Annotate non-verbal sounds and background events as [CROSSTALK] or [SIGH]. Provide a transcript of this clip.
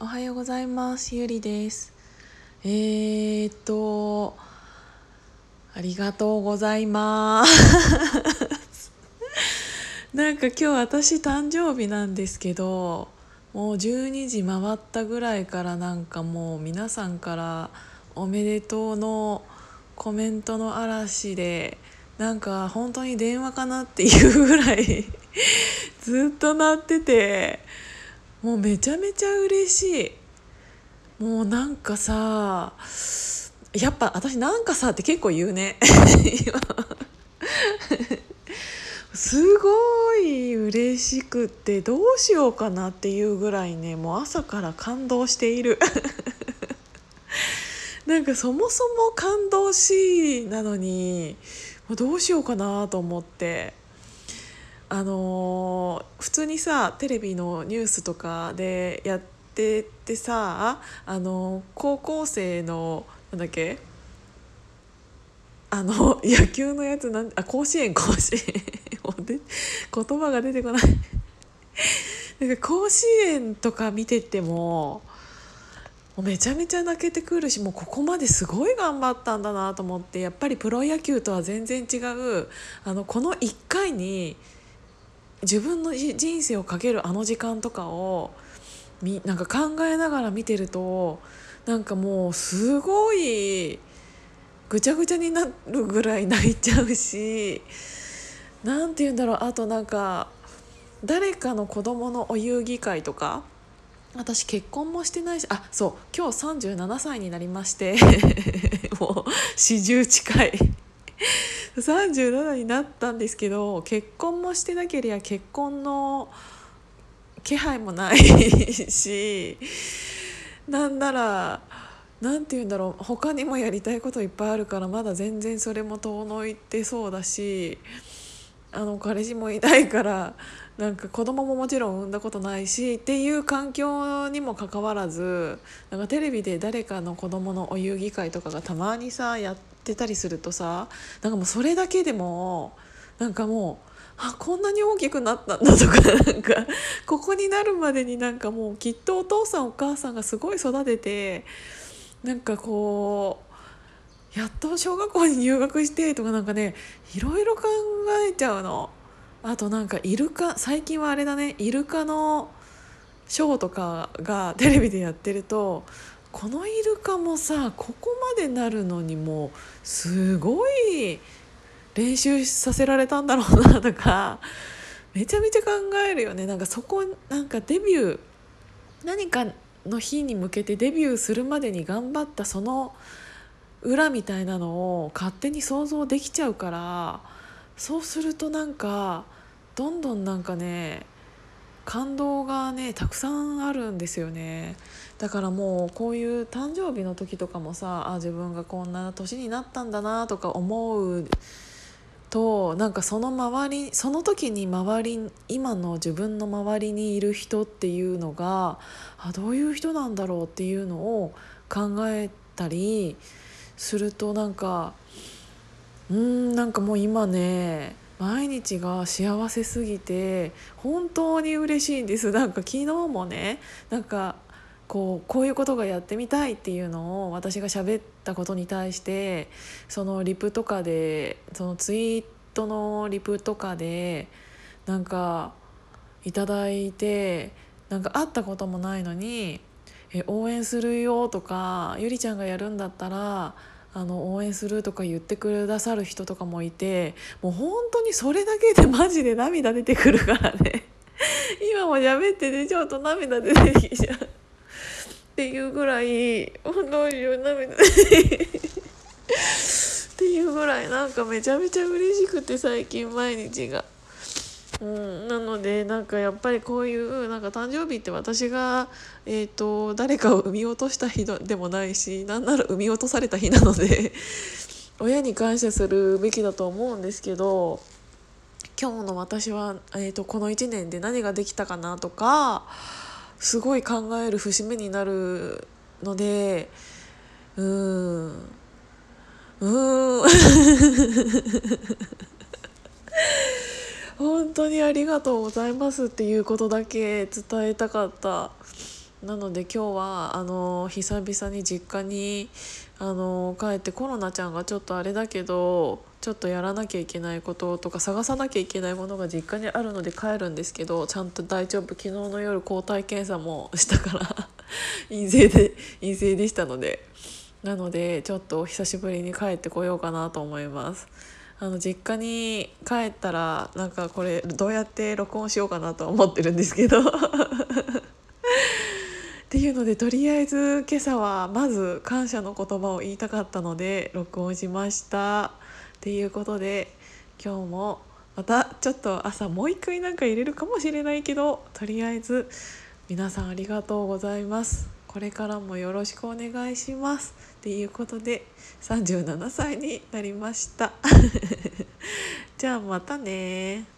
おはようございます。ゆりです。えー、っとありがとうございます。[LAUGHS] なんか今日私誕生日なんですけどもう12時回ったぐらいからなんかもう皆さんからおめでとうのコメントの嵐でなんか本当に電話かなっていうぐらい [LAUGHS] ずっと鳴っててもうめちゃめちゃ嬉しい。もうなんかさやっぱ私なんかさって結構言うね。[LAUGHS] すごい嬉しくってどうしようかなっていうぐらいねもう朝から感動している。[LAUGHS] なんかそもそも感動しいなのにどうしようかなと思って。あのー、普通にさテレビのニュースとかでやっててさあのー、高校生のなんだっけ？あの [LAUGHS] 野球のやつなんあ甲子園甲子園言葉が出てこない。[LAUGHS] なんか甲子園とか見ててももうめちゃめちゃ泣けてくるしもうここまですごい頑張ったんだなと思ってやっぱりプロ野球とは全然違うあのこの1回に自分の人生をかけるあの時間とかをみなんか考えながら見てるとなんかもうすごいぐちゃぐちゃになるぐらい泣いちゃうし何て言うんだろう。あとなんか誰かの子供のお遊戯会とか私結婚もしてないしあそう今日37歳になりまして [LAUGHS] もう40近い。[LAUGHS] 37になったんですけど結婚もしてなければ結婚の気配もない [LAUGHS] しなんなら何て言うんだろう他にもやりたいこといっぱいあるからまだ全然それも遠のいてそうだしあの彼氏もいないからなんか子供ももちろん産んだことないしっていう環境にもかかわらずなんかテレビで誰かの子供のお遊戯会とかがたまにさやっててたりするとさなんかもうそれだけでもなんかもうあこんなに大きくなったんだとか [LAUGHS] なんかここになるまでになんかもうきっとお父さんお母さんがすごい育ててなんかこうやっと小学校に入学してとかなんかねいろいろ考えちゃうの。あとなんかイルカ最近はあれだねイルカのショーとかがテレビでやってるとこのイルカもさここまでなるのにもうすごい練習させられたんだろうなとか [LAUGHS] めちゃめちゃ考えるよね。なんかそこなんかデビュー何かの日に向けてデビューするまでに頑張ったその裏みたいなのを勝手に想像できちゃうからそうするとなんかどんどんなんかね感動がねたくさんあるんですよね。だからもうこういう誕生日の時とかもさあ自分がこんな年になったんだなとか思うとなんかその周りその時に周り今の自分の周りにいる人っていうのがあどういう人なんだろうっていうのを考えたりするとなんかうんなんかもう今ね毎日が幸せすぎて本当に嬉しいんです。なんか昨日もねなんかこうこういうことがやってみたいっていうのを私が喋ったことに対してそのリプとかでそのツイートのリプとかでなんかいただいてなんか会ったこともないのに「え応援するよ」とか「ゆりちゃんがやるんだったらあの応援するとか言ってくださる人とかもいてもう本当にそれだけでマジで涙出てくるからね。[LAUGHS] 今も喋ってねちょっと涙出てきちゃう。っていうぐらい本当に涙っていうぐらいなんかめちゃめちゃ嬉しくて最近毎日が。うん、なのでなんかやっぱりこういうなんか誕生日って私が、えーと、誰かを産み落とした日でもないしなんなら産み落とされた日なので [LAUGHS] 親に感謝するべきだと思うんですけど今日の私は、えーと、この1年で何ができたかなとかすごい考える節目になるのでうん。うん本当にありがとうございますっていうことだけ伝えたかった。なので今日はあの久々に実家にあの帰ってコロナちゃんがちょっとあれだけどちょっとやらなきゃいけないこととか探さなきゃいけないものが実家にあるので帰るんですけどちゃんと大丈夫。昨日の夜抗体検査もしたから [LAUGHS] 陰性で陰性でしたので。なのでちょっと久しぶりに帰ってこようかなと思います。あの実家に帰ったらなんかこれどうやって録音しようかなとは思ってるんですけど。[LAUGHS] っていうのでとりあえず今朝はまず感謝の言葉を言いたかったので録音しました。っていうことで今日もまたちょっと朝もう一回なんか入れるかもしれないけどとりあえず皆さんありがとうございます。これからもよろしくお願いします。っていうことで37歳になりました。[LAUGHS] じゃあまたね